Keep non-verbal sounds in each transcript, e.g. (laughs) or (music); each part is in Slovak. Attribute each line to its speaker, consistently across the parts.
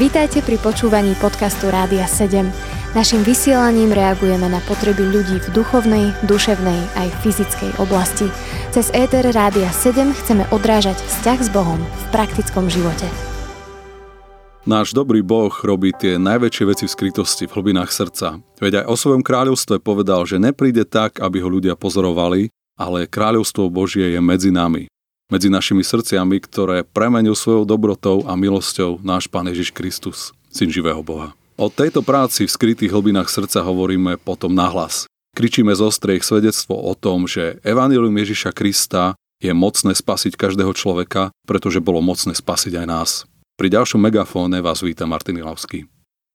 Speaker 1: Vítajte pri počúvaní podcastu Rádia 7. Naším vysielaním reagujeme na potreby ľudí v duchovnej, duševnej aj fyzickej oblasti. Cez ETR Rádia 7 chceme odrážať vzťah s Bohom v praktickom živote.
Speaker 2: Náš dobrý Boh robí tie najväčšie veci v skrytosti, v hlbinách srdca. Veď aj o svojom kráľovstve povedal, že nepríde tak, aby ho ľudia pozorovali, ale kráľovstvo Božie je medzi nami medzi našimi srdciami, ktoré premenil svojou dobrotou a milosťou náš Pán Ježiš Kristus, Syn živého Boha. O tejto práci v skrytých hlbinách srdca hovoríme potom nahlas. Kričíme z ostriech svedectvo o tom, že Evangelium Ježiša Krista je mocné spasiť každého človeka, pretože bolo mocné spasiť aj nás. Pri ďalšom megafóne vás víta Martin Ilavský.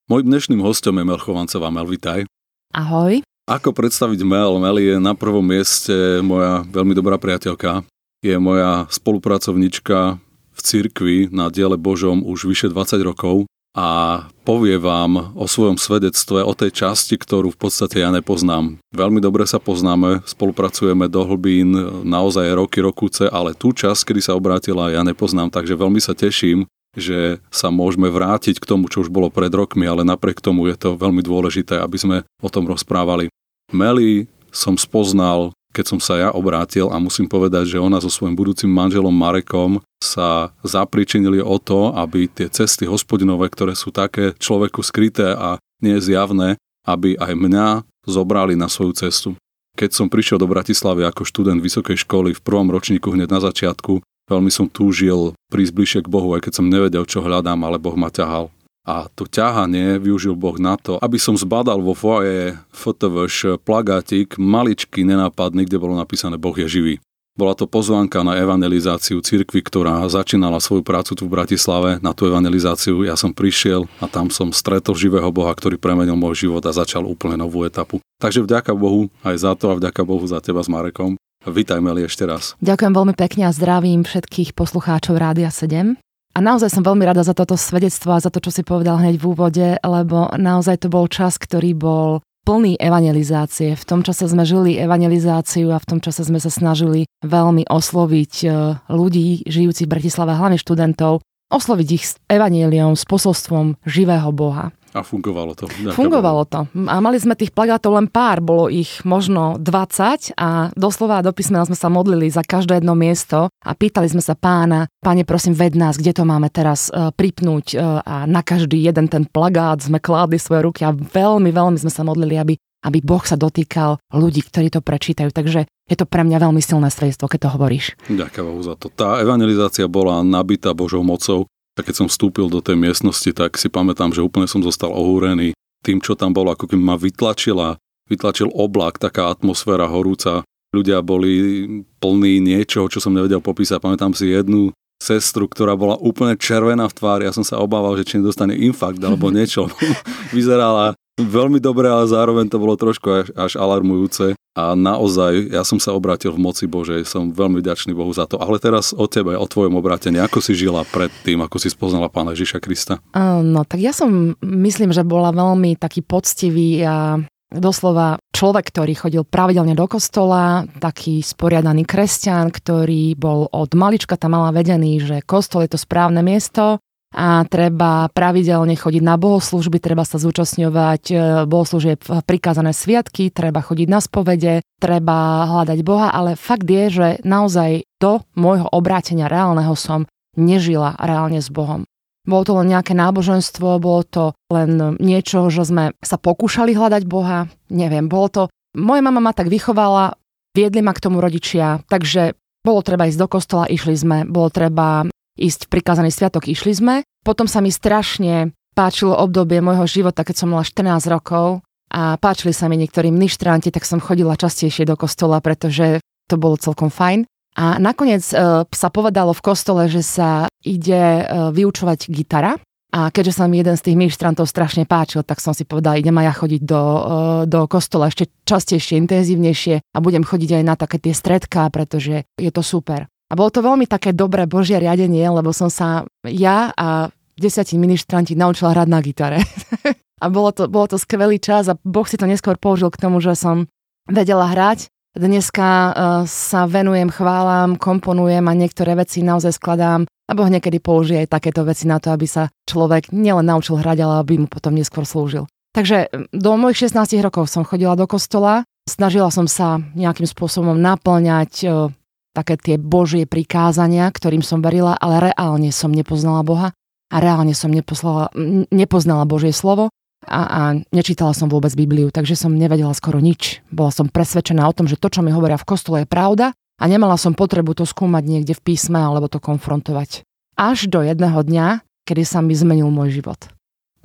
Speaker 2: Mojím dnešným hostom je Mel Chovancová. Mel, vitaj.
Speaker 3: Ahoj.
Speaker 2: Ako predstaviť Mel? Mel je na prvom mieste moja veľmi dobrá priateľka je moja spolupracovnička v cirkvi na diele Božom už vyše 20 rokov a povie vám o svojom svedectve, o tej časti, ktorú v podstate ja nepoznám. Veľmi dobre sa poznáme, spolupracujeme do hlbín naozaj roky, rokúce, ale tú časť, kedy sa obrátila, ja nepoznám, takže veľmi sa teším, že sa môžeme vrátiť k tomu, čo už bolo pred rokmi, ale napriek tomu je to veľmi dôležité, aby sme o tom rozprávali. Meli som spoznal keď som sa ja obrátil a musím povedať, že ona so svojím budúcim manželom Marekom sa zapričinili o to, aby tie cesty hospodinové, ktoré sú také človeku skryté a nezjavné, aby aj mňa zobrali na svoju cestu. Keď som prišiel do Bratislavy ako študent vysokej školy v prvom ročníku hneď na začiatku, veľmi som túžil prísť bližšie k Bohu, aj keď som nevedel, čo hľadám, ale Boh ma ťahal. A to ťahanie využil Boh na to, aby som zbadal vo foaje FTVŠ plagátik maličký, nenápadný, kde bolo napísané Boh je živý. Bola to pozvánka na evangelizáciu cirkvi, ktorá začínala svoju prácu tu v Bratislave na tú evangelizáciu. Ja som prišiel a tam som stretol živého Boha, ktorý premenil môj život a začal úplne novú etapu. Takže vďaka Bohu aj za to a vďaka Bohu za teba s Marekom. Vítaj, Meli, ešte raz.
Speaker 3: Ďakujem veľmi pekne a zdravím všetkých poslucháčov Rádia 7. A naozaj som veľmi rada za toto svedectvo a za to, čo si povedal hneď v úvode, lebo naozaj to bol čas, ktorý bol plný evangelizácie. V tom čase sme žili evangelizáciu a v tom čase sme sa snažili veľmi osloviť e, ľudí žijúcich v Bratislave, hlavne študentov, osloviť ich s evaníliom, s posolstvom živého Boha.
Speaker 2: A fungovalo to.
Speaker 3: Fungovalo to. A mali sme tých plagátov len pár, bolo ich možno 20 a doslova do písmena sme sa modlili za každé jedno miesto a pýtali sme sa pána, páne prosím ved nás, kde to máme teraz uh, pripnúť uh, a na každý jeden ten plagát sme kládli svoje ruky a veľmi, veľmi sme sa modlili, aby aby Boh sa dotýkal ľudí, ktorí to prečítajú. Takže je to pre mňa veľmi silné svedectvo, keď to hovoríš.
Speaker 2: Ďakujem za to. Tá evangelizácia bola nabitá Božou mocou a keď som vstúpil do tej miestnosti, tak si pamätám, že úplne som zostal ohúrený tým, čo tam bolo, ako keby ma vytlačila, vytlačil oblak, taká atmosféra horúca. Ľudia boli plní niečoho, čo som nevedel popísať. Pamätám si jednu sestru, ktorá bola úplne červená v tvári. Ja som sa obával, že či nedostane infarkt alebo niečo. (laughs) Vyzerala veľmi dobre, ale zároveň to bolo trošku až, až alarmujúce. A naozaj, ja som sa obrátil v moci Božej, som veľmi vďačný Bohu za to. Ale teraz o tebe, o tvojom obrátení. Ako si žila pred tým, ako si spoznala Pána Ježiša Krista?
Speaker 3: No, tak ja som, myslím, že bola veľmi taký poctivý a doslova človek, ktorý chodil pravidelne do kostola, taký sporiadaný kresťan, ktorý bol od malička tam mala vedený, že kostol je to správne miesto, a treba pravidelne chodiť na bohoslužby, treba sa zúčastňovať e, bohoslúžieb prikázané sviatky, treba chodiť na spovede, treba hľadať Boha, ale fakt je, že naozaj do môjho obrátenia reálneho som nežila reálne s Bohom. Bolo to len nejaké náboženstvo, bolo to len niečo, že sme sa pokúšali hľadať Boha, neviem, bolo to... Moja mama ma tak vychovala, viedli ma k tomu rodičia, takže bolo treba ísť do kostola, išli sme, bolo treba ísť v prikázaný sviatok, išli sme. Potom sa mi strašne páčilo obdobie môjho života, keď som mala 14 rokov a páčili sa mi niektorí mništranti, tak som chodila častejšie do kostola, pretože to bolo celkom fajn. A nakoniec e, sa povedalo v kostole, že sa ide e, vyučovať gitara. A keďže sa mi jeden z tých ministrantov strašne páčil, tak som si povedala, idem aj ja chodiť do, e, do kostola ešte častejšie, intenzívnejšie a budem chodiť aj na také tie stredká, pretože je to super. A bolo to veľmi také dobré božie riadenie, lebo som sa ja a desiatí ministranti naučila hrať na gitare. (laughs) a bolo to, bolo to skvelý čas a Boh si to neskôr použil k tomu, že som vedela hrať Dneska uh, sa venujem chválam, komponujem a niektoré veci naozaj skladám a Boh niekedy použije aj takéto veci na to, aby sa človek nielen naučil hrať, ale aby mu potom neskôr slúžil. Takže do mojich 16 rokov som chodila do kostola, snažila som sa nejakým spôsobom naplňať uh, také tie Božie prikázania, ktorým som verila, ale reálne som nepoznala Boha a reálne som neposlala, nepoznala Božie slovo a, a nečítala som vôbec Bibliu, takže som nevedela skoro nič. Bola som presvedčená o tom, že to, čo mi hovoria v kostole, je pravda a nemala som potrebu to skúmať niekde v písme alebo to konfrontovať. Až do jedného dňa, kedy sa mi zmenil môj život.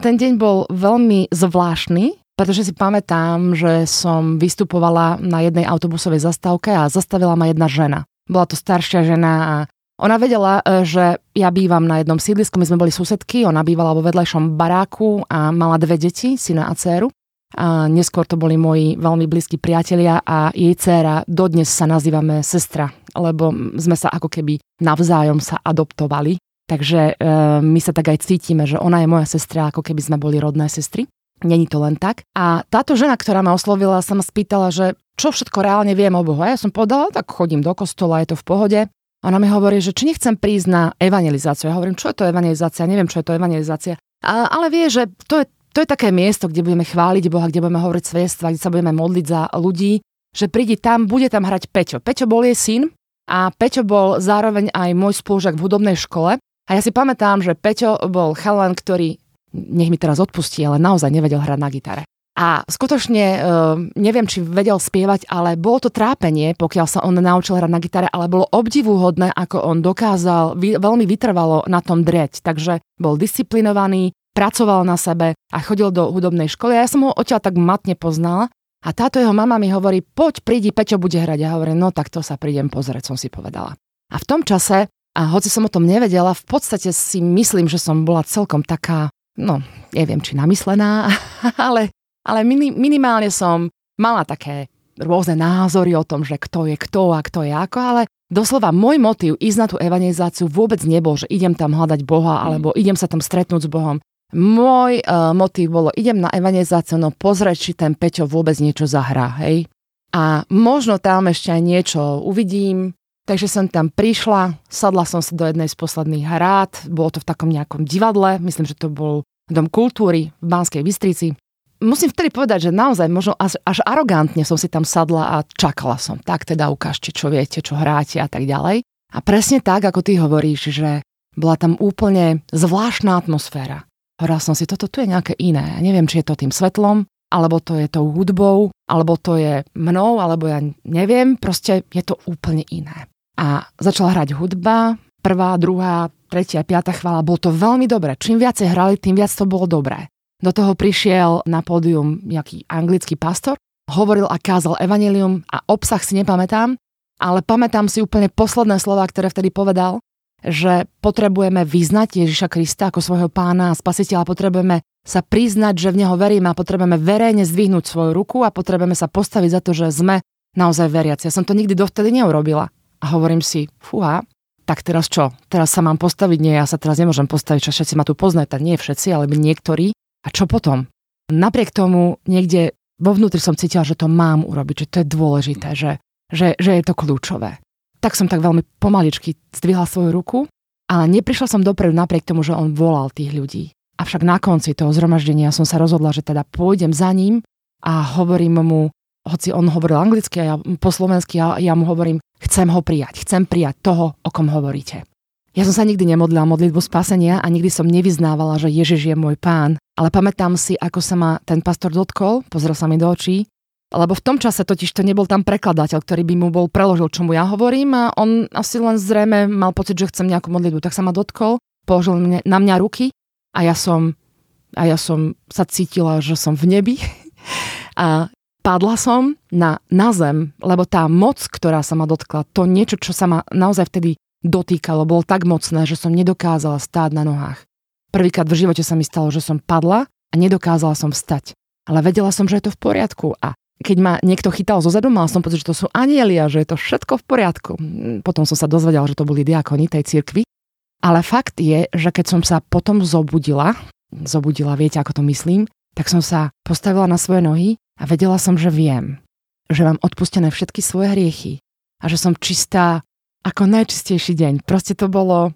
Speaker 3: Ten deň bol veľmi zvláštny, pretože si pamätám, že som vystupovala na jednej autobusovej zastávke a zastavila ma jedna žena. Bola to staršia žena a ona vedela, e, že ja bývam na jednom sídlisku, my sme boli susedky, ona bývala vo vedľajšom baráku a mala dve deti, syna a dceru. A neskôr to boli moji veľmi blízki priatelia a jej dcéra, dodnes sa nazývame sestra, lebo sme sa ako keby navzájom sa adoptovali. Takže e, my sa tak aj cítime, že ona je moja sestra, ako keby sme boli rodné sestry. Není to len tak. A táto žena, ktorá ma oslovila, sa ma spýtala, že čo všetko reálne viem o Bohu. A ja som povedala, tak chodím do kostola, je to v pohode. Ona mi hovorí, že či nechcem prísť na evangelizáciu. Ja hovorím, čo je to evangelizácia? Neviem, čo je to evangelizácia. A, ale vie, že to je, to je také miesto, kde budeme chváliť Boha, kde budeme hovoriť svedstva, kde sa budeme modliť za ľudí, že prídi tam, bude tam hrať Peťo. Peťo bol jej syn a Peťo bol zároveň aj môj spolužak v hudobnej škole. A ja si pamätám, že Peťo bol chalan, ktorý, nech mi teraz odpustí, ale naozaj nevedel hrať na gitare. A skutočne uh, neviem, či vedel spievať, ale bolo to trápenie, pokiaľ sa on naučil hrať na gitare, ale bolo obdivuhodné, ako on dokázal veľmi vytrvalo na tom dreť. Takže bol disciplinovaný, pracoval na sebe a chodil do hudobnej školy. Ja som ho odtiaľ tak matne poznala. A táto jeho mama mi hovorí, poď, prídi, Peťo bude hrať. Ja hovorím, no tak to sa prídem pozrieť, som si povedala. A v tom čase, a hoci som o tom nevedela, v podstate si myslím, že som bola celkom taká, no, neviem, či namyslená, (laughs) ale ale minimálne som mala také rôzne názory o tom, že kto je kto a kto je ako, ale doslova môj motív ísť na tú evangelizáciu vôbec nebol, že idem tam hľadať Boha alebo mm. idem sa tam stretnúť s Bohom. Môj uh, motív bolo, idem na evangelizáciu, no pozrieť, či ten Peťo vôbec niečo zahrá, hej. A možno tam ešte aj niečo uvidím, takže som tam prišla, sadla som sa do jednej z posledných hrát, bolo to v takom nejakom divadle, myslím, že to bol Dom kultúry v Banskej Bystrici musím vtedy povedať, že naozaj možno až, až arogantne som si tam sadla a čakala som. Tak teda ukážte, čo viete, čo hráte a tak ďalej. A presne tak, ako ty hovoríš, že bola tam úplne zvláštna atmosféra. Hovorila som si, toto tu je nejaké iné. Ja neviem, či je to tým svetlom, alebo to je tou hudbou, alebo to je mnou, alebo ja neviem, proste je to úplne iné. A začala hrať hudba, prvá, druhá, tretia, piata chvála, bolo to veľmi dobré. Čím viacej hrali, tým viac to bolo dobré. Do toho prišiel na pódium nejaký anglický pastor, hovoril a kázal evanelium a obsah si nepamätám, ale pamätám si úplne posledné slova, ktoré vtedy povedal, že potrebujeme vyznať Ježiša Krista ako svojho pána a spasiteľa, potrebujeme sa priznať, že v Neho veríme a potrebujeme verejne zdvihnúť svoju ruku a potrebujeme sa postaviť za to, že sme naozaj veriaci. Ja som to nikdy dovtedy neurobila. A hovorím si, fúha, tak teraz čo? Teraz sa mám postaviť? Nie, ja sa teraz nemôžem postaviť, čo všetci ma tu poznajú, tak nie všetci, ale niektorí. A čo potom? Napriek tomu niekde vo vnútri som cítila, že to mám urobiť, že to je dôležité, že, že, že je to kľúčové. Tak som tak veľmi pomaličky zdvihla svoju ruku, ale neprišla som dopredu napriek tomu, že on volal tých ľudí. Avšak na konci toho zhromaždenia som sa rozhodla, že teda pôjdem za ním a hovorím mu, hoci on hovoril anglicky a ja po slovensky, ja, ja mu hovorím, chcem ho prijať, chcem prijať toho, o kom hovoríte. Ja som sa nikdy nemodlila modlitbu spasenia a nikdy som nevyznávala, že Ježiš je môj pán, ale pamätám si, ako sa ma ten pastor dotkol, pozrel sa mi do očí, lebo v tom čase totiž to nebol tam prekladateľ, ktorý by mu bol preložil, čo mu ja hovorím a on asi len zrejme mal pocit, že chcem nejakú modlitbu, tak sa ma dotkol, položil mne, na mňa ruky a ja som, a ja som sa cítila, že som v nebi. (laughs) A padla som na, na zem, lebo tá moc, ktorá sa ma dotkla, to niečo, čo sa ma naozaj vtedy dotýkalo, bolo tak mocné, že som nedokázala stáť na nohách. Prvýkrát v živote sa mi stalo, že som padla a nedokázala som vstať. Ale vedela som, že je to v poriadku a keď ma niekto chytal zo zadu, mal som pocit, že to sú anieli a že je to všetko v poriadku. Potom som sa dozvedela, že to boli diakoni tej cirkvi. Ale fakt je, že keď som sa potom zobudila, zobudila, viete, ako to myslím, tak som sa postavila na svoje nohy a vedela som, že viem. že mám odpustené všetky svoje hriechy a že som čistá ako najčistejší deň. Proste to bolo,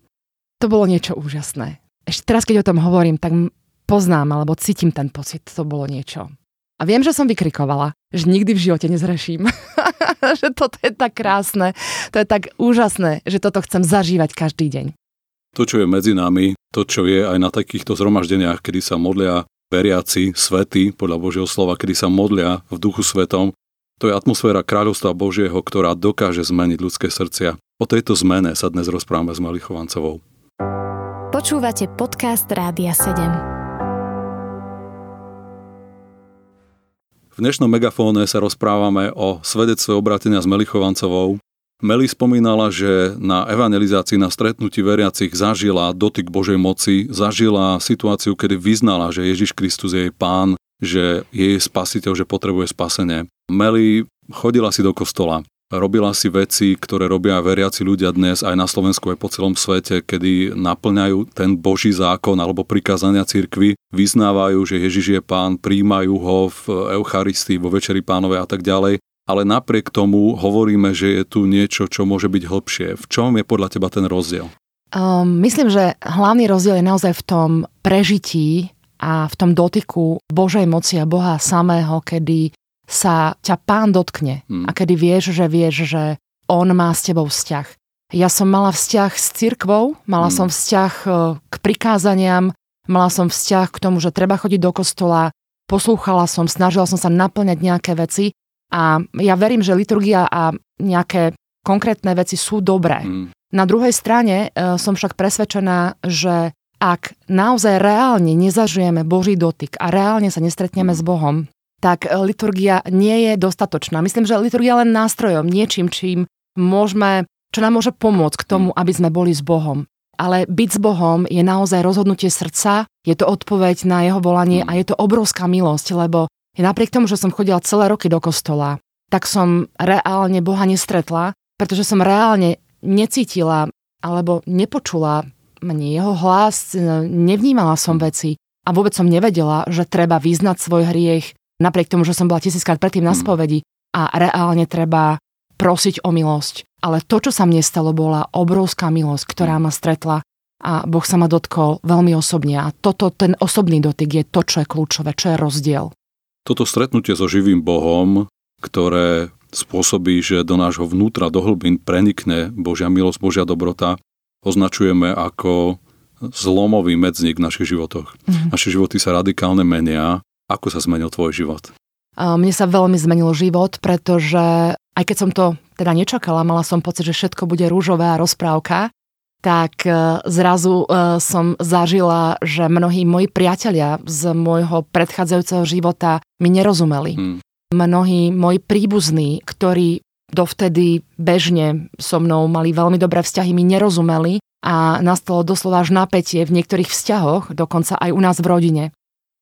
Speaker 3: to bolo niečo úžasné. Ešte teraz, keď o tom hovorím, tak poznám alebo cítim ten pocit, to bolo niečo. A viem, že som vykrikovala, že nikdy v živote nezreším. (laughs) že toto je tak krásne, to je tak úžasné, že toto chcem zažívať každý deň.
Speaker 2: To, čo je medzi nami, to, čo je aj na takýchto zhromaždeniach, kedy sa modlia veriaci, svety, podľa Božieho slova, kedy sa modlia v duchu svetom, to je atmosféra kráľovstva Božieho, ktorá dokáže zmeniť ľudské srdcia. O tejto zmene sa dnes rozprávame s Malichovancovou.
Speaker 1: Počúvate podcast Rádia 7.
Speaker 2: V dnešnom megafóne sa rozprávame o svedectve obratenia s Melichovancovou. Meli spomínala, že na evangelizácii na stretnutí veriacich zažila dotyk Božej moci, zažila situáciu, kedy vyznala, že Ježiš Kristus je jej pán, že je jej spasiteľ, že potrebuje spasenie. Meli chodila si do kostola, robila si veci, ktoré robia veriaci ľudia dnes aj na Slovensku, aj po celom svete, kedy naplňajú ten Boží zákon alebo prikázania cirkvy, vyznávajú, že Ježiš je pán, príjmajú ho v Eucharistii, vo Večeri pánovej a tak ďalej. Ale napriek tomu hovoríme, že je tu niečo, čo môže byť hlbšie. V čom je podľa teba ten rozdiel?
Speaker 3: Um, myslím, že hlavný rozdiel je naozaj v tom prežití a v tom dotyku Božej moci a Boha samého, kedy sa ťa pán dotkne hmm. a kedy vieš, že vieš, že on má s tebou vzťah. Ja som mala vzťah s cirkvou, mala hmm. som vzťah e, k prikázaniam, mala som vzťah k tomu, že treba chodiť do kostola, poslúchala som, snažila som sa naplňať nejaké veci a ja verím, že liturgia a nejaké konkrétne veci sú dobré. Hmm. Na druhej strane e, som však presvedčená, že ak naozaj reálne nezažujeme Boží dotyk a reálne sa nestretneme hmm. s Bohom, tak liturgia nie je dostatočná. Myslím, že liturgia je len nástrojom, niečím, čím môžeme, čo nám môže pomôcť k tomu, aby sme boli s Bohom. Ale byť s Bohom je naozaj rozhodnutie srdca, je to odpoveď na jeho volanie a je to obrovská milosť, lebo napriek tomu, že som chodila celé roky do kostola, tak som reálne Boha nestretla, pretože som reálne necítila alebo nepočula ani jeho hlas, nevnímala som veci a vôbec som nevedela, že treba vyznať svoj hriech, napriek tomu, že som bola tisíckrát predtým na mm. spovedi a reálne treba prosiť o milosť. Ale to, čo sa mne stalo, bola obrovská milosť, ktorá ma stretla a Boh sa ma dotkol veľmi osobne. A toto, ten osobný dotyk je to, čo je kľúčové, čo je rozdiel.
Speaker 2: Toto stretnutie so živým Bohom, ktoré spôsobí, že do nášho vnútra, do hlbín prenikne Božia milosť, Božia dobrota, označujeme ako zlomový medzník v našich životoch. Mm-hmm. Naše životy sa radikálne menia ako sa zmenil tvoj život?
Speaker 3: Mne sa veľmi zmenil život, pretože aj keď som to teda nečakala, mala som pocit, že všetko bude rúžové a rozprávka, tak e, zrazu e, som zažila, že mnohí moji priatelia z môjho predchádzajúceho života mi nerozumeli. Hmm. Mnohí moji príbuzní, ktorí dovtedy bežne so mnou mali veľmi dobré vzťahy, mi nerozumeli a nastalo doslova až napätie v niektorých vzťahoch, dokonca aj u nás v rodine.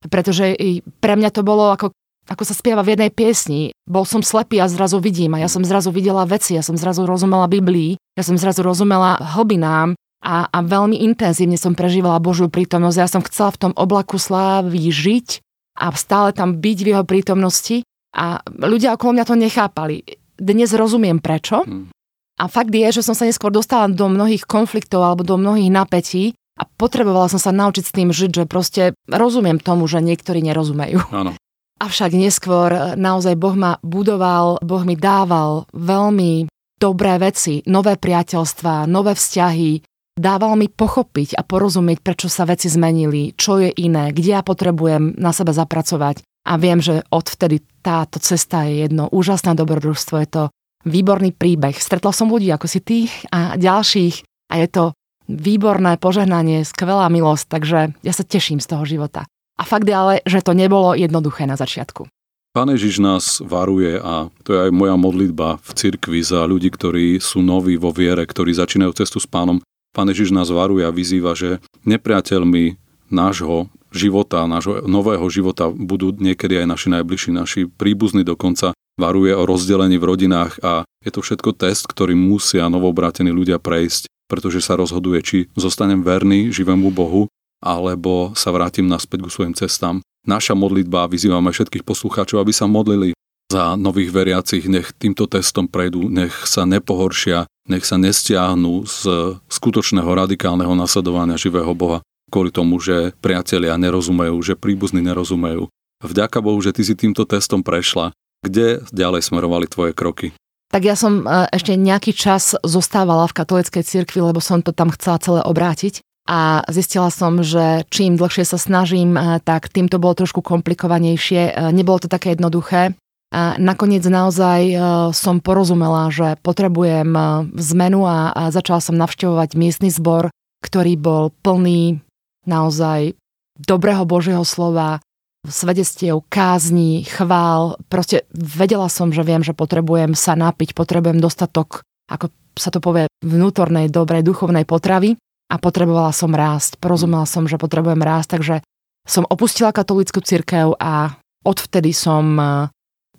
Speaker 3: Pretože pre mňa to bolo ako ako sa spieva v jednej piesni. Bol som slepý a zrazu vidím a ja som zrazu videla veci, ja som zrazu rozumela Biblii, ja som zrazu rozumela hlbinám a, a veľmi intenzívne som prežívala Božiu prítomnosť. Ja som chcela v tom oblaku slávy žiť a stále tam byť v jeho prítomnosti a ľudia okolo mňa to nechápali. Dnes rozumiem prečo. Hmm. A fakt je, že som sa neskôr dostala do mnohých konfliktov alebo do mnohých napätí, a potrebovala som sa naučiť s tým žiť, že proste rozumiem tomu, že niektorí nerozumejú.
Speaker 2: Áno.
Speaker 3: Avšak neskôr naozaj Boh ma budoval, Boh mi dával veľmi dobré veci, nové priateľstvá, nové vzťahy, dával mi pochopiť a porozumieť, prečo sa veci zmenili, čo je iné, kde ja potrebujem na sebe zapracovať. A viem, že odvtedy táto cesta je jedno úžasné dobrodružstvo, je to výborný príbeh. Stretla som ľudí ako si ty a ďalších a je to výborné požehnanie, skvelá milosť, takže ja sa teším z toho života. A fakt je ale, že to nebolo jednoduché na začiatku.
Speaker 2: Pán Ježiš nás varuje a to je aj moja modlitba v cirkvi za ľudí, ktorí sú noví vo viere, ktorí začínajú cestu s pánom. Pán Ježiš nás varuje a vyzýva, že nepriateľmi nášho života, nášho nového života budú niekedy aj naši najbližší, naši príbuzní dokonca. Varuje o rozdelení v rodinách a je to všetko test, ktorý musia novobrátení ľudia prejsť pretože sa rozhoduje, či zostanem verný živému Bohu, alebo sa vrátim naspäť ku svojim cestám. Naša modlitba, vyzývame všetkých poslucháčov, aby sa modlili za nových veriacich, nech týmto testom prejdú, nech sa nepohoršia, nech sa nestiahnu z skutočného radikálneho nasledovania živého Boha kvôli tomu, že priatelia nerozumejú, že príbuzní nerozumejú. Vďaka Bohu, že ty si týmto testom prešla. Kde ďalej smerovali tvoje kroky?
Speaker 3: Tak ja som e, ešte nejaký čas zostávala v katolickej cirkvi, lebo som to tam chcela celé obrátiť. A zistila som, že čím dlhšie sa snažím, e, tak tým to bolo trošku komplikovanejšie. E, nebolo to také jednoduché. A nakoniec naozaj som porozumela, že potrebujem zmenu a, a začala som navštevovať miestny zbor, ktorý bol plný naozaj dobrého Božieho slova, svedectiev, kázni, chvál. Proste vedela som, že viem, že potrebujem sa napiť, potrebujem dostatok, ako sa to povie, vnútornej, dobrej, duchovnej potravy a potrebovala som rásť. Porozumela som, že potrebujem rásť, takže som opustila katolickú cirkev a odvtedy som e,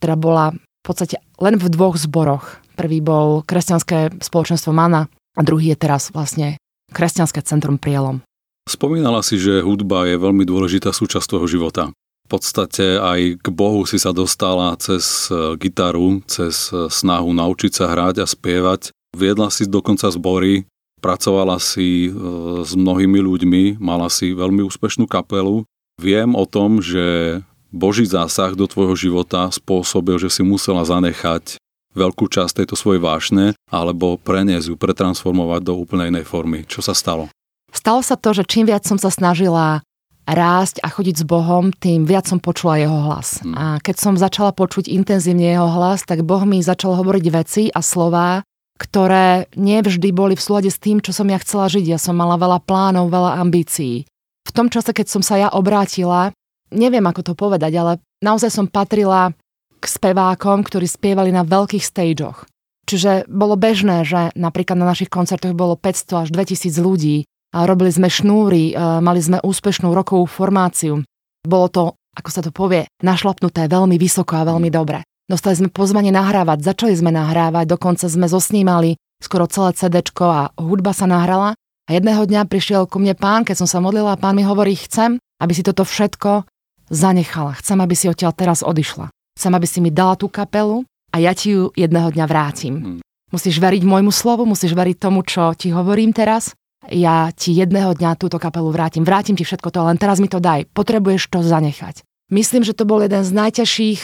Speaker 3: teda bola v podstate len v dvoch zboroch. Prvý bol kresťanské spoločenstvo Mana a druhý je teraz vlastne kresťanské centrum Prielom.
Speaker 2: Spomínala si, že hudba je veľmi dôležitá súčasť toho života. Podstate aj k Bohu si sa dostala cez e, gitaru, cez e, snahu naučiť sa hrať a spievať. Viedla si dokonca zbory, pracovala si e, s mnohými ľuďmi, mala si veľmi úspešnú kapelu. Viem o tom, že Boží zásah do tvojho života spôsobil, že si musela zanechať veľkú časť tejto svojej vášne alebo preniesť ju, pretransformovať do úplnej inej formy. Čo sa stalo?
Speaker 3: Stalo sa to, že čím viac som sa snažila rásť a chodiť s Bohom, tým viac som počula jeho hlas. Hmm. A keď som začala počuť intenzívne jeho hlas, tak Boh mi začal hovoriť veci a slová, ktoré nevždy boli v súlade s tým, čo som ja chcela žiť. Ja som mala veľa plánov, veľa ambícií. V tom čase, keď som sa ja obrátila, neviem ako to povedať, ale naozaj som patrila k spevákom, ktorí spievali na veľkých stageoch. Čiže bolo bežné, že napríklad na našich koncertoch bolo 500 až 2000 ľudí robili sme šnúry, mali sme úspešnú rokovú formáciu. Bolo to, ako sa to povie, našlapnuté veľmi vysoko a veľmi dobre. Dostali sme pozvanie nahrávať, začali sme nahrávať, dokonca sme zosnímali skoro celé CD a hudba sa nahrala. A jedného dňa prišiel ku mne pán, keď som sa modlila a pán mi hovorí, chcem, aby si toto všetko zanechala. Chcem, aby si odtiaľ teraz odišla. Chcem, aby si mi dala tú kapelu a ja ti ju jedného dňa vrátim. Hmm. Musíš veriť môjmu slovu, musíš veriť tomu, čo ti hovorím teraz ja ti jedného dňa túto kapelu vrátim, vrátim ti všetko to, len teraz mi to daj, potrebuješ to zanechať. Myslím, že to bol jeden z najťažších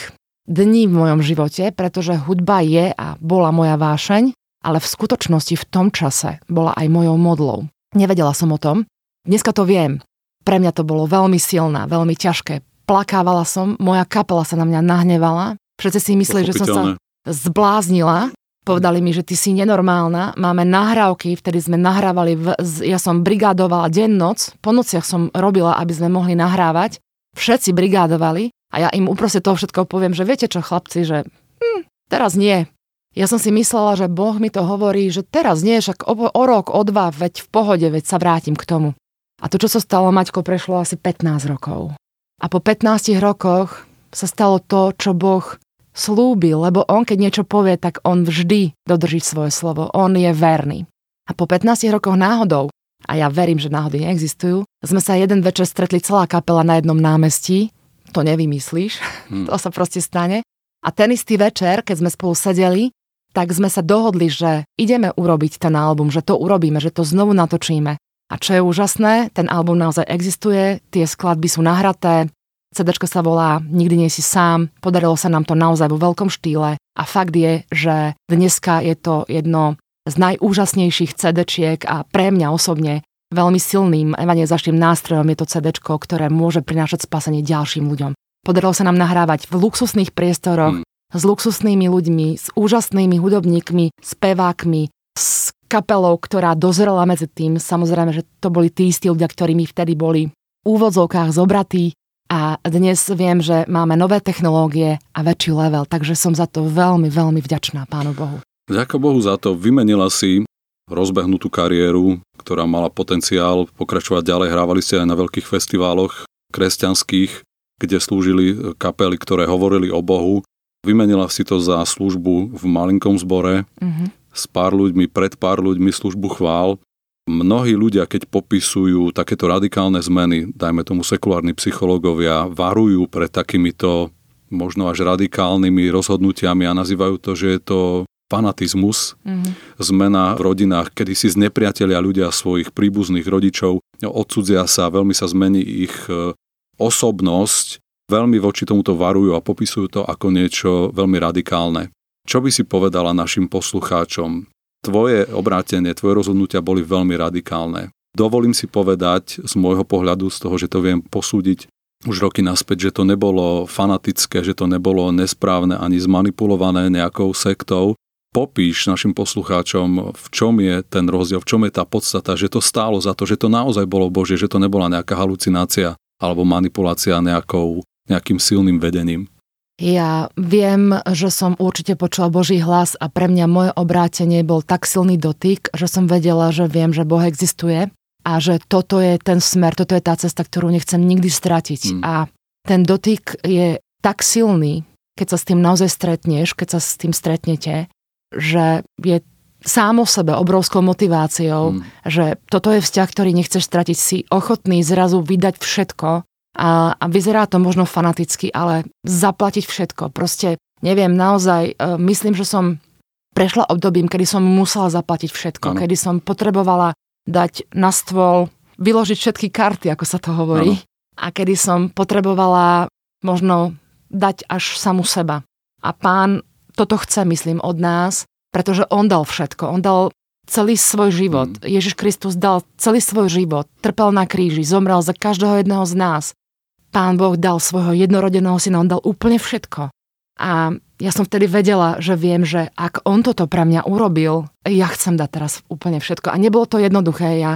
Speaker 3: dní v mojom živote, pretože hudba je a bola moja vášeň, ale v skutočnosti v tom čase bola aj mojou modlou. Nevedela som o tom. Dneska to viem. Pre mňa to bolo veľmi silná, veľmi ťažké. Plakávala som, moja kapela sa na mňa nahnevala. Všetci si mysleli, že som sa zbláznila, Povedali mi, že ty si nenormálna, máme nahrávky, vtedy sme nahrávali, v, ja som brigádovala deň, noc, po nociach som robila, aby sme mohli nahrávať, všetci brigádovali a ja im uproste toho všetko poviem, že viete čo chlapci, že hm, teraz nie. Ja som si myslela, že Boh mi to hovorí, že teraz nie, však o, o rok, o dva, veď v pohode, veď sa vrátim k tomu. A to, čo sa stalo, Maťko, prešlo asi 15 rokov. A po 15 rokoch sa stalo to, čo Boh slúbil, lebo on keď niečo povie, tak on vždy dodrží svoje slovo. On je verný. A po 15 rokoch náhodou, a ja verím, že náhody neexistujú, sme sa jeden večer stretli celá kapela na jednom námestí. To nevymyslíš, hmm. to sa proste stane. A ten istý večer, keď sme spolu sedeli, tak sme sa dohodli, že ideme urobiť ten album, že to urobíme, že to znovu natočíme. A čo je úžasné, ten album naozaj existuje, tie skladby sú nahraté, CD sa volá Nikdy nie si sám. Podarilo sa nám to naozaj vo veľkom štýle a fakt je, že dneska je to jedno z najúžasnejších cd a pre mňa osobne veľmi silným evangelizačným nástrojom je to CD, ktoré môže prinášať spasenie ďalším ľuďom. Podarilo sa nám nahrávať v luxusných priestoroch mm. s luxusnými ľuďmi, s úžasnými hudobníkmi, spevákmi, s kapelou, ktorá dozrela medzi tým. Samozrejme, že to boli tí istí ľudia, ktorí mi vtedy boli v úvodzovkách zobratí a dnes viem, že máme nové technológie a väčší level, takže som za to veľmi, veľmi vďačná Pánu Bohu.
Speaker 2: Ďakujem Bohu za to. Vymenila si rozbehnutú kariéru, ktorá mala potenciál pokračovať ďalej. Hrávali ste aj na veľkých festiváloch kresťanských, kde slúžili kapely, ktoré hovorili o Bohu. Vymenila si to za službu v malinkom zbore mm-hmm. s pár ľuďmi, pred pár ľuďmi službu chvál mnohí ľudia, keď popisujú takéto radikálne zmeny, dajme tomu sekulárni psychológovia, varujú pred takýmito možno až radikálnymi rozhodnutiami a nazývajú to, že je to fanatizmus, mm-hmm. zmena v rodinách, kedy si znepriatelia ľudia svojich príbuzných rodičov, odsudzia sa, veľmi sa zmení ich e, osobnosť, veľmi voči tomuto varujú a popisujú to ako niečo veľmi radikálne. Čo by si povedala našim poslucháčom? Tvoje obrátenie, tvoje rozhodnutia boli veľmi radikálne. Dovolím si povedať z môjho pohľadu, z toho, že to viem posúdiť už roky naspäť, že to nebolo fanatické, že to nebolo nesprávne ani zmanipulované nejakou sektou, popíš našim poslucháčom, v čom je ten rozdiel, v čom je tá podstata, že to stálo za to, že to naozaj bolo Bože, že to nebola nejaká halucinácia alebo manipulácia nejakou, nejakým silným vedením.
Speaker 3: Ja viem, že som určite počula Boží hlas a pre mňa moje obrátenie bol tak silný dotyk, že som vedela, že viem, že Boh existuje a že toto je ten smer, toto je tá cesta, ktorú nechcem nikdy stratiť. Mm. A ten dotyk je tak silný, keď sa s tým naozaj stretneš, keď sa s tým stretnete, že je sám o sebe obrovskou motiváciou, mm. že toto je vzťah, ktorý nechceš stratiť, si ochotný zrazu vydať všetko a, a vyzerá to možno fanaticky, ale zaplatiť všetko. Proste neviem, naozaj, uh, myslím, že som prešla obdobím, kedy som musela zaplatiť všetko, ano. kedy som potrebovala dať na stôl, vyložiť všetky karty, ako sa to hovorí, ano. a kedy som potrebovala možno dať až samu seba. A pán toto chce, myslím, od nás, pretože on dal všetko. On dal celý svoj život. Mm. Ježiš Kristus dal celý svoj život. Trpel na kríži, zomrel za každého jedného z nás. Pán Boh dal svojho jednorodeného syna, on dal úplne všetko. A ja som vtedy vedela, že viem, že ak on toto pre mňa urobil, ja chcem dať teraz úplne všetko. A nebolo to jednoduché. Ja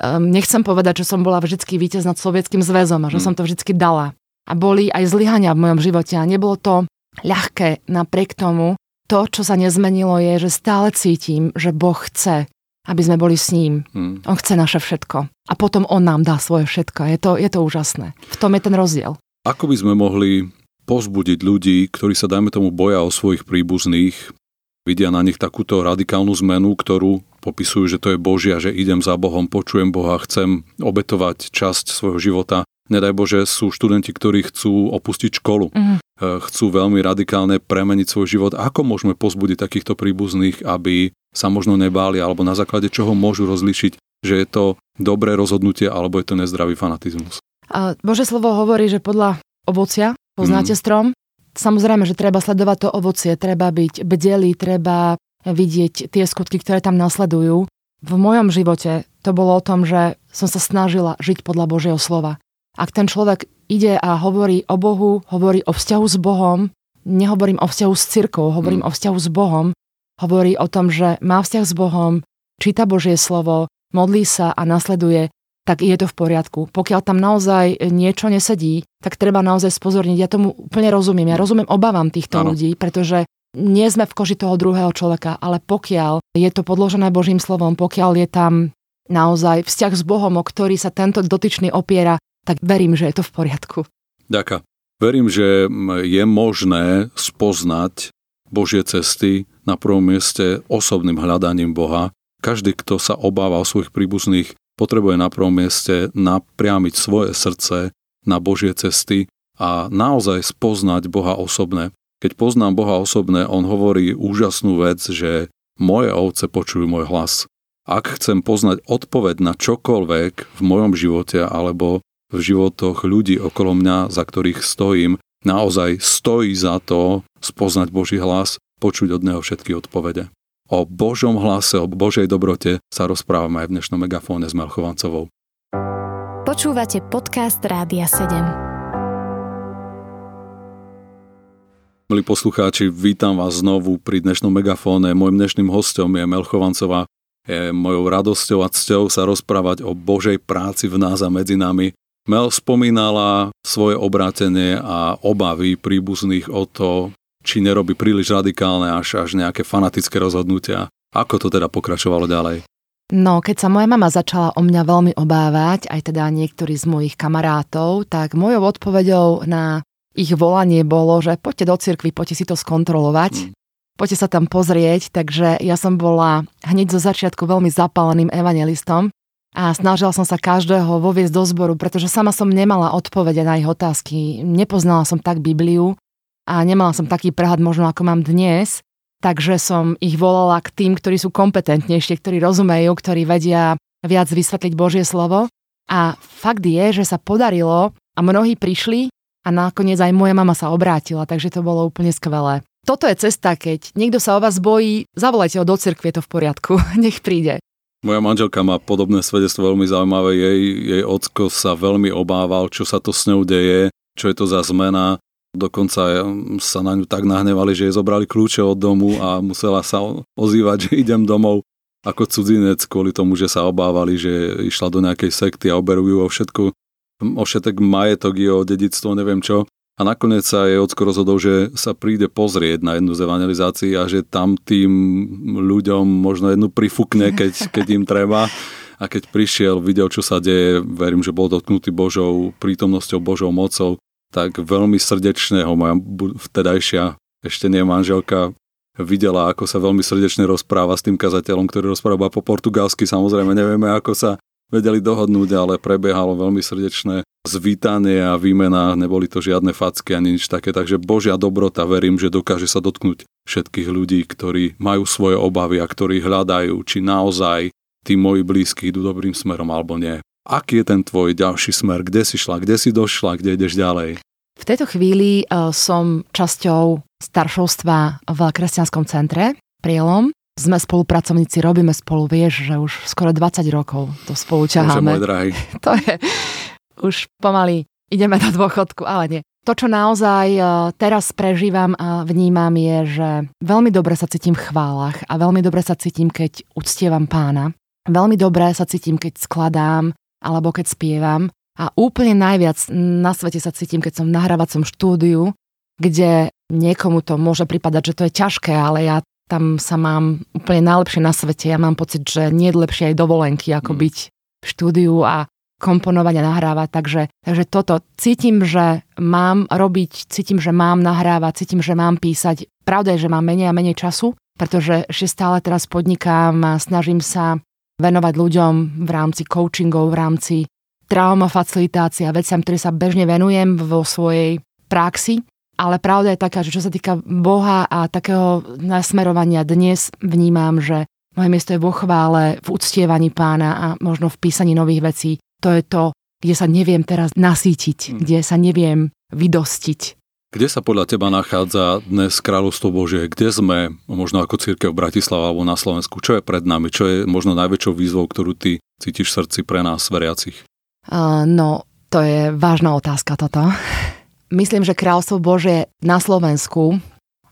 Speaker 3: um, nechcem povedať, že som bola vždycky víťaz nad Sovietským zväzom a že mm. som to vždycky dala. A boli aj zlyhania v mojom živote a nebolo to ľahké napriek tomu. To, čo sa nezmenilo, je, že stále cítim, že Boh chce, aby sme boli s ním. Hmm. On chce naše všetko. A potom on nám dá svoje všetko. Je to, je to úžasné. V tom je ten rozdiel.
Speaker 2: Ako by sme mohli pozbudiť ľudí, ktorí sa, dajme tomu, boja o svojich príbuzných, vidia na nich takúto radikálnu zmenu, ktorú popisujú, že to je Božia, že idem za Bohom, počujem Boha, chcem obetovať časť svojho života. Nedaj Bože, sú študenti, ktorí chcú opustiť školu. Mm. Chcú veľmi radikálne premeniť svoj život. Ako môžeme pozbudiť takýchto príbuzných, aby sa možno nebáli, alebo na základe čoho môžu rozlišiť, že je to dobré rozhodnutie, alebo je to nezdravý fanatizmus?
Speaker 3: A Bože slovo hovorí, že podľa ovocia poznáte mm. strom. Samozrejme, že treba sledovať to ovocie, treba byť bdelý, treba vidieť tie skutky, ktoré tam nasledujú. V mojom živote to bolo o tom, že som sa snažila žiť podľa Božieho slova. Ak ten človek ide a hovorí o Bohu, hovorí o vzťahu s Bohom, nehovorím o vzťahu s cirkou, hovorím mm. o vzťahu s Bohom, hovorí o tom, že má vzťah s Bohom, číta Božie slovo, modlí sa a nasleduje, tak je to v poriadku. Pokiaľ tam naozaj niečo nesedí, tak treba naozaj spozorniť. Ja tomu úplne rozumiem. Ja rozumiem obavám týchto ano. ľudí, pretože nie sme v koži toho druhého človeka, ale pokiaľ je to podložené Božím slovom, pokiaľ je tam naozaj vzťah s Bohom, o ktorý sa tento dotyčný opiera, tak verím, že je to v poriadku.
Speaker 2: Ďaká. Verím, že je možné spoznať Božie cesty na prvom mieste osobným hľadaním Boha. Každý, kto sa obáva o svojich príbuzných, potrebuje na prvom mieste napriamiť svoje srdce na Božie cesty a naozaj spoznať Boha osobne. Keď poznám Boha osobne, on hovorí úžasnú vec, že moje ovce počujú môj hlas. Ak chcem poznať odpoveď na čokoľvek v mojom živote alebo v životoch ľudí okolo mňa, za ktorých stojím, naozaj stojí za to spoznať Boží hlas, počuť od Neho všetky odpovede. O Božom hlase, o Božej dobrote sa rozprávame aj v dnešnom megafóne s Melchovancovou.
Speaker 1: Počúvate podcast Rádia 7.
Speaker 2: Milí poslucháči, vítam vás znovu pri dnešnom megafóne. Mojím dnešným hostom je Melchovancová. Je mojou radosťou a cťou sa rozprávať o Božej práci v nás a medzi nami. Mel spomínala svoje obrátenie a obavy príbuzných o to, či nerobí príliš radikálne až, až nejaké fanatické rozhodnutia. Ako to teda pokračovalo ďalej?
Speaker 3: No, keď sa moja mama začala o mňa veľmi obávať, aj teda niektorí z mojich kamarátov, tak mojou odpoveďou na ich volanie bolo, že poďte do cirkvi, poďte si to skontrolovať, hmm. poďte sa tam pozrieť, takže ja som bola hneď zo začiatku veľmi zapáleným evangelistom a snažila som sa každého voviesť do zboru, pretože sama som nemala odpovede na ich otázky. Nepoznala som tak Bibliu a nemala som taký prehľad možno ako mám dnes, takže som ich volala k tým, ktorí sú kompetentnejšie, ktorí rozumejú, ktorí vedia viac vysvetliť Božie slovo. A fakt je, že sa podarilo a mnohí prišli a nakoniec aj moja mama sa obrátila, takže to bolo úplne skvelé. Toto je cesta, keď niekto sa o vás bojí, zavolajte ho do cirkvi, je to v poriadku, (laughs) nech príde.
Speaker 2: Moja manželka má podobné svedectvo veľmi zaujímavé. Jej, jej ocko sa veľmi obával, čo sa to s ňou deje, čo je to za zmena. Dokonca sa na ňu tak nahnevali, že jej zobrali kľúče od domu a musela sa ozývať, že idem domov ako cudzinec kvôli tomu, že sa obávali, že išla do nejakej sekty a oberujú o všetko, o všetek majetok o dedictvo, neviem čo. A nakoniec sa jej ocko rozhodol, že sa príde pozrieť na jednu z evangelizácií a že tam tým ľuďom možno jednu prifukne, keď, (laughs) keď im treba. A keď prišiel, videl, čo sa deje, verím, že bol dotknutý Božou prítomnosťou, Božou mocou, tak veľmi srdečne ho moja vtedajšia, ešte nie manželka, videla, ako sa veľmi srdečne rozpráva s tým kazateľom, ktorý rozpráva po portugalsky. Samozrejme, nevieme, ako sa vedeli dohodnúť, ale prebiehalo veľmi srdečné zvítanie a výmena, neboli to žiadne facky ani nič také, takže Božia dobrota verím, že dokáže sa dotknúť všetkých ľudí, ktorí majú svoje obavy a ktorí hľadajú, či naozaj tí moji blízky idú dobrým smerom alebo nie. Aký je ten tvoj ďalší smer? Kde si šla? Kde si došla? Kde ideš ďalej?
Speaker 3: V tejto chvíli uh, som časťou staršovstva v kresťanskom centre Prielom sme spolupracovníci, robíme spolu, vieš, že už skoro 20 rokov to spolu ťaháme. (laughs) To je už pomaly ideme do dôchodku, ale nie. To, čo naozaj e, teraz prežívam a vnímam je, že veľmi dobre sa cítim v chválach a veľmi dobre sa cítim, keď uctievam pána. Veľmi dobre sa cítim, keď skladám alebo keď spievam. A úplne najviac na svete sa cítim, keď som v nahrávacom štúdiu, kde niekomu to môže pripadať, že to je ťažké, ale ja tam sa mám úplne najlepšie na svete. Ja mám pocit, že nie je lepšie aj dovolenky, ako mm. byť v štúdiu a komponovať a nahrávať. Takže, takže toto cítim, že mám robiť, cítim, že mám nahrávať, cítim, že mám písať. Pravda je, že mám menej a menej času, pretože ešte stále teraz podnikám a snažím sa venovať ľuďom v rámci coachingov, v rámci trauma facilitácie a veciam, ktoré sa bežne venujem vo svojej praxi ale pravda je taká, že čo sa týka Boha a takého nasmerovania dnes vnímam, že moje miesto je vo chvále, v uctievaní pána a možno v písaní nových vecí. To je to, kde sa neviem teraz nasítiť, mm. kde sa neviem vydostiť.
Speaker 2: Kde sa podľa teba nachádza dnes kráľovstvo Božie? Kde sme, možno ako církev Bratislava alebo na Slovensku? Čo je pred nami? Čo je možno najväčšou výzvou, ktorú ty cítiš v srdci pre nás, veriacich?
Speaker 3: Uh, no, to je vážna otázka toto myslím, že kráľstvo Bože na Slovensku,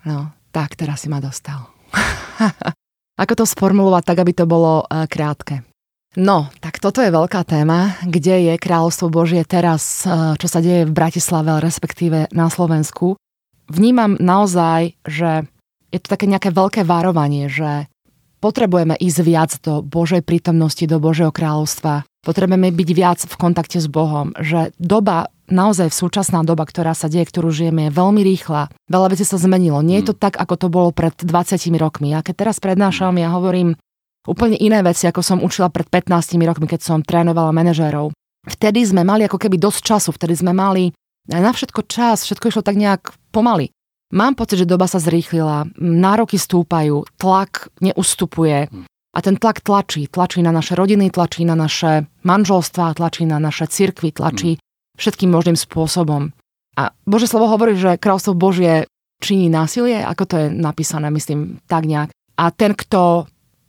Speaker 3: no tak teraz si ma dostal. (laughs) Ako to sformulovať tak, aby to bolo uh, krátke? No, tak toto je veľká téma, kde je kráľovstvo Božie teraz, uh, čo sa deje v Bratislave, respektíve na Slovensku. Vnímam naozaj, že je to také nejaké veľké varovanie, že potrebujeme ísť viac do Božej prítomnosti, do Božieho kráľovstva. Potrebujeme byť viac v kontakte s Bohom, že doba naozaj v súčasná doba, ktorá sa deje, ktorú žijeme, je veľmi rýchla. Veľa vecí sa zmenilo. Nie je to mm. tak, ako to bolo pred 20 rokmi. Ja keď teraz prednášam, ja hovorím úplne iné veci, ako som učila pred 15 rokmi, keď som trénovala manažérov. Vtedy sme mali ako keby dosť času, vtedy sme mali na všetko čas, všetko išlo tak nejak pomaly. Mám pocit, že doba sa zrýchlila, nároky stúpajú, tlak neustupuje mm. a ten tlak tlačí. Tlačí na naše rodiny, tlačí na naše manželstvá, tlačí na naše cirkvy, tlačí mm všetkým možným spôsobom. A Bože slovo hovorí, že kráľstvo Božie činí násilie, ako to je napísané, myslím, tak nejak. A ten, kto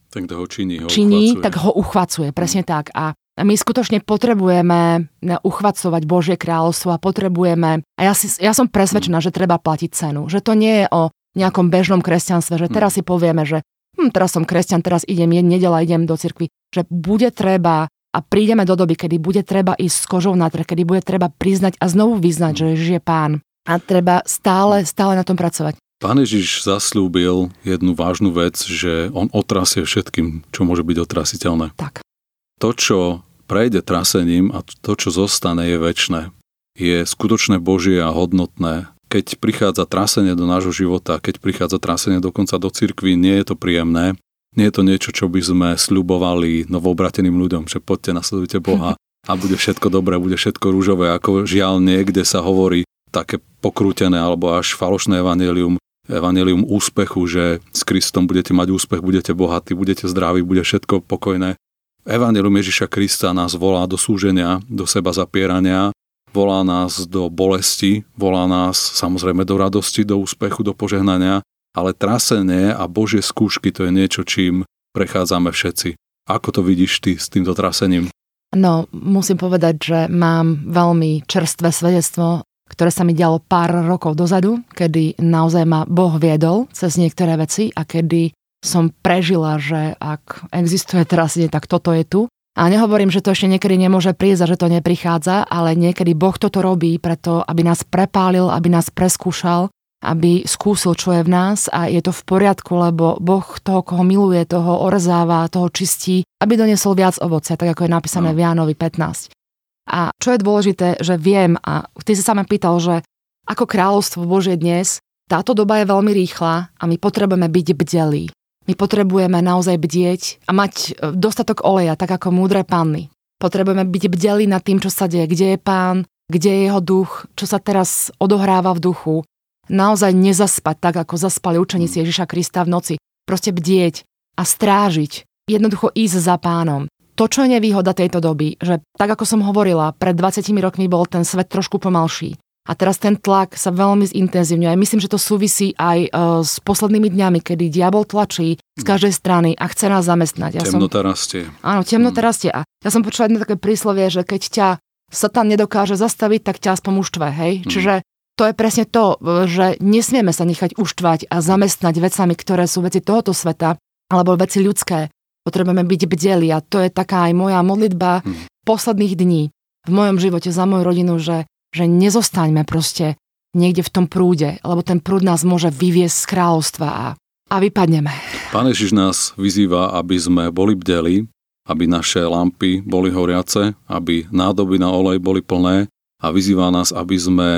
Speaker 2: ten, kto ho činí, ho
Speaker 3: činí
Speaker 2: uchvacuje.
Speaker 3: tak ho uchvacuje, presne mm. tak. A my skutočne potrebujeme uchvacovať Božie kráľovstvo a potrebujeme, a ja, si, ja som presvedčená, mm. že treba platiť cenu, že to nie je o nejakom bežnom kresťanstve, že teraz mm. si povieme, že hm, teraz som kresťan, teraz idem, je nedela, idem do cirkvi, že bude treba a prídeme do doby, kedy bude treba ísť s kožou na trh, kedy bude treba priznať a znovu vyznať, že Ježiš je pán. A treba stále, stále na tom pracovať.
Speaker 2: Pán Ježiš zaslúbil jednu vážnu vec, že on otrasie všetkým, čo môže byť otrasiteľné.
Speaker 3: Tak.
Speaker 2: To, čo prejde trasením a to, čo zostane, je väčšie. Je skutočné Božie a hodnotné. Keď prichádza trasenie do nášho života, keď prichádza trasenie dokonca do cirkvi, nie je to príjemné, nie je to niečo, čo by sme sľubovali novobrateným ľuďom, že poďte, nasledujte Boha a bude všetko dobré, bude všetko rúžové, ako žiaľ niekde sa hovorí také pokrútené alebo až falošné evanelium, evanelium úspechu, že s Kristom budete mať úspech, budete bohatí, budete zdraví, bude všetko pokojné. Evangelium Ježiša Krista nás volá do súženia, do seba zapierania, volá nás do bolesti, volá nás samozrejme do radosti, do úspechu, do požehnania, ale trasenie a Božie skúšky to je niečo, čím prechádzame všetci. Ako to vidíš ty s týmto trasením?
Speaker 3: No, musím povedať, že mám veľmi čerstvé svedectvo, ktoré sa mi dialo pár rokov dozadu, kedy naozaj ma Boh viedol cez niektoré veci a kedy som prežila, že ak existuje teraz, tak toto je tu. A nehovorím, že to ešte niekedy nemôže prísť a že to neprichádza, ale niekedy Boh toto robí preto, aby nás prepálil, aby nás preskúšal, aby skúsil, čo je v nás a je to v poriadku, lebo Boh toho, koho miluje, toho orzáva, toho čistí, aby doniesol viac ovocia, tak ako je napísané no. v Jánovi 15. A čo je dôležité, že viem, a ty si sa ma pýtal, že ako kráľovstvo Božie dnes, táto doba je veľmi rýchla a my potrebujeme byť bdelí. My potrebujeme naozaj bdieť a mať e, dostatok oleja, tak ako múdre panny. Potrebujeme byť bdelí nad tým, čo sa deje, kde je pán, kde je jeho duch, čo sa teraz odohráva v duchu. Naozaj nezaspať tak, ako zaspali učeníci Ježiša Krista v noci. Proste bdieť a strážiť. Jednoducho ísť za pánom. To, čo je nevýhoda tejto doby, že tak ako som hovorila, pred 20 rokmi bol ten svet trošku pomalší. A teraz ten tlak sa veľmi zintenzívňuje. Myslím, že to súvisí aj uh, s poslednými dňami, kedy diabol tlačí z každej strany a chce nás zamestnať.
Speaker 2: Ja temnota som... rastie.
Speaker 3: Áno, temnota mm. rastie. A ja som počula jedno také príslovie, že keď ťa Satan nedokáže zastaviť, tak ťa aspoň uštve, hej? Mm. Čiže to je presne to, že nesmieme sa nechať uštvať a zamestnať vecami, ktoré sú veci tohoto sveta, alebo veci ľudské. Potrebujeme byť bdeli a to je taká aj moja modlitba mm. posledných dní v mojom živote za moju rodinu, že že nezostaňme proste niekde v tom prúde, lebo ten prúd nás môže vyviesť z kráľovstva a, a vypadneme.
Speaker 2: Pán Ježiš nás vyzýva, aby sme boli bdeli, aby naše lampy boli horiace, aby nádoby na olej boli plné a vyzýva nás, aby sme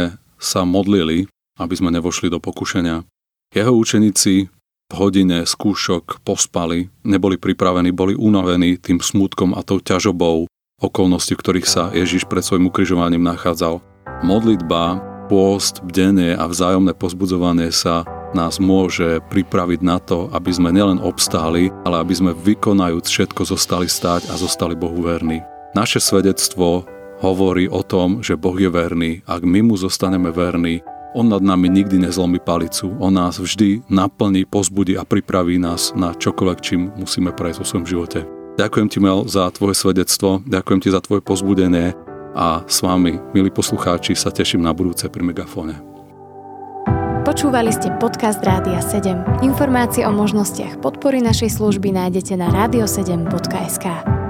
Speaker 2: sa modlili, aby sme nevošli do pokušenia. Jeho učeníci v hodine skúšok pospali, neboli pripravení, boli unavení tým smutkom a tou ťažobou okolností, v ktorých sa Ježiš pred svojim ukrižovaním nachádzal. Modlitba, pôst, bdenie a vzájomné pozbudzovanie sa nás môže pripraviť na to, aby sme nielen obstáli, ale aby sme vykonajúc všetko zostali stáť a zostali Bohu verní. Naše svedectvo hovorí o tom, že Boh je verný. Ak my mu zostaneme verní, on nad nami nikdy nezlomí palicu. On nás vždy naplní, pozbudí a pripraví nás na čokoľvek, čím musíme prejsť vo svojom živote. Ďakujem ti, Mel, za tvoje svedectvo, ďakujem ti za tvoje pozbudenie a s vami, milí poslucháči, sa teším na budúce pri Megafóne.
Speaker 1: Počúvali ste podcast Rádia 7. Informácie o možnostiach podpory našej služby nájdete na radio7.sk.